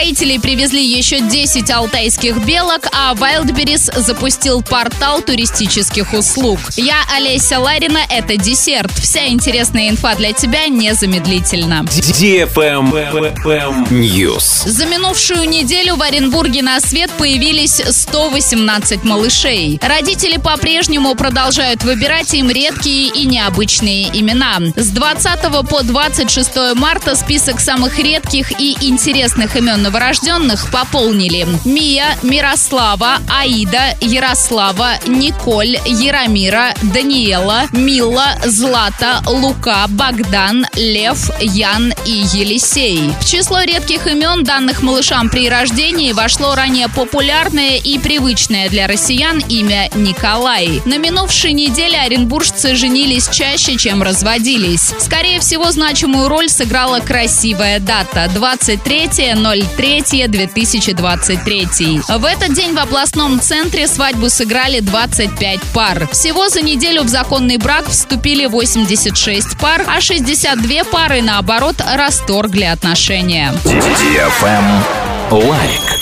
строителей привезли еще 10 алтайских белок, а Wildberries запустил портал туристических услуг. Я Олеся Ларина, это десерт. Вся интересная инфа для тебя незамедлительно. News. За минувшую неделю в Оренбурге на свет появились 118 малышей. Родители по-прежнему продолжают выбирать им редкие и необычные имена. С 20 по 26 марта список самых редких и интересных имен новорожденных пополнили. Мия, Мирослава, Аида, Ярослава, Николь, Яромира, Даниэла, Мила, Злата, Лука, Богдан, Лев, Ян и Елисей. В число редких имен, данных малышам при рождении, вошло ранее популярное и привычное для россиян имя Николай. На минувшей неделе оренбуржцы женились чаще, чем разводились. Скорее всего, значимую роль сыграла красивая дата – 23.03.2023. В этот день в областном центре свадьбу сыграли 25 пар. Всего за неделю в законный брак вступили 86 пар, а 62 пары, наоборот, расторгли отношения. Лайк.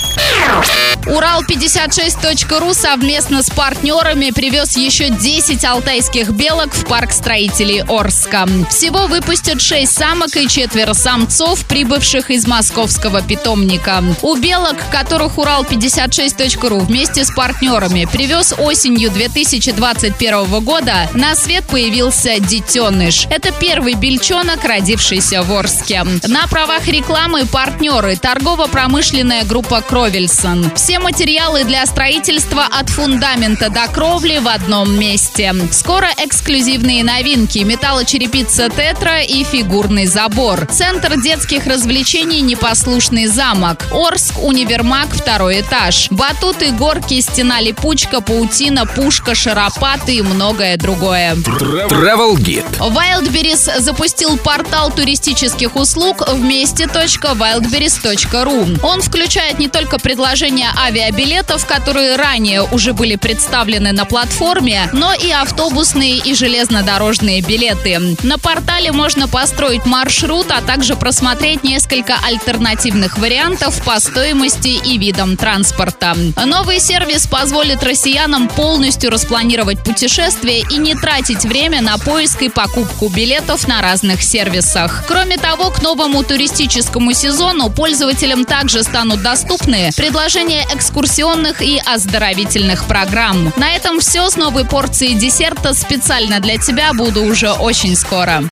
Урал56.ру совместно с партнерами привез еще 10 алтайских белок в парк строителей Орска. Всего выпустят 6 самок и четверо самцов, прибывших из московского питомника. У белок, которых Урал56.ру вместе с партнерами привез осенью 2021 года, на свет появился детеныш. Это первый бельчонок, родившийся в Орске. На правах рекламы партнеры торгово-промышленная группа Кровельсон. Все материалы для строительства от фундамента до кровли в одном месте. Скоро эксклюзивные новинки. Металлочерепица Тетра и фигурный забор. Центр детских развлечений «Непослушный замок». Орск, универмаг, второй этаж. Батуты, горки, стена липучка, паутина, пушка, шаропаты и многое другое. Travel Guide. Wildberries запустил портал туристических услуг вместе.wildberries.ru. Он включает не только предложения авиабилетов, которые ранее уже были представлены на платформе, но и автобусные и железнодорожные билеты. На портале можно построить маршрут, а также просмотреть несколько альтернативных вариантов по стоимости и видам транспорта. Новый сервис позволит россиянам полностью распланировать путешествие и не тратить время на поиск и покупку билетов на разных сервисах. Кроме того, к новому туристическому сезону пользователям также станут доступны предложения экскурсионных и оздоровительных программ. На этом все с новой порцией десерта специально для тебя буду уже очень скоро.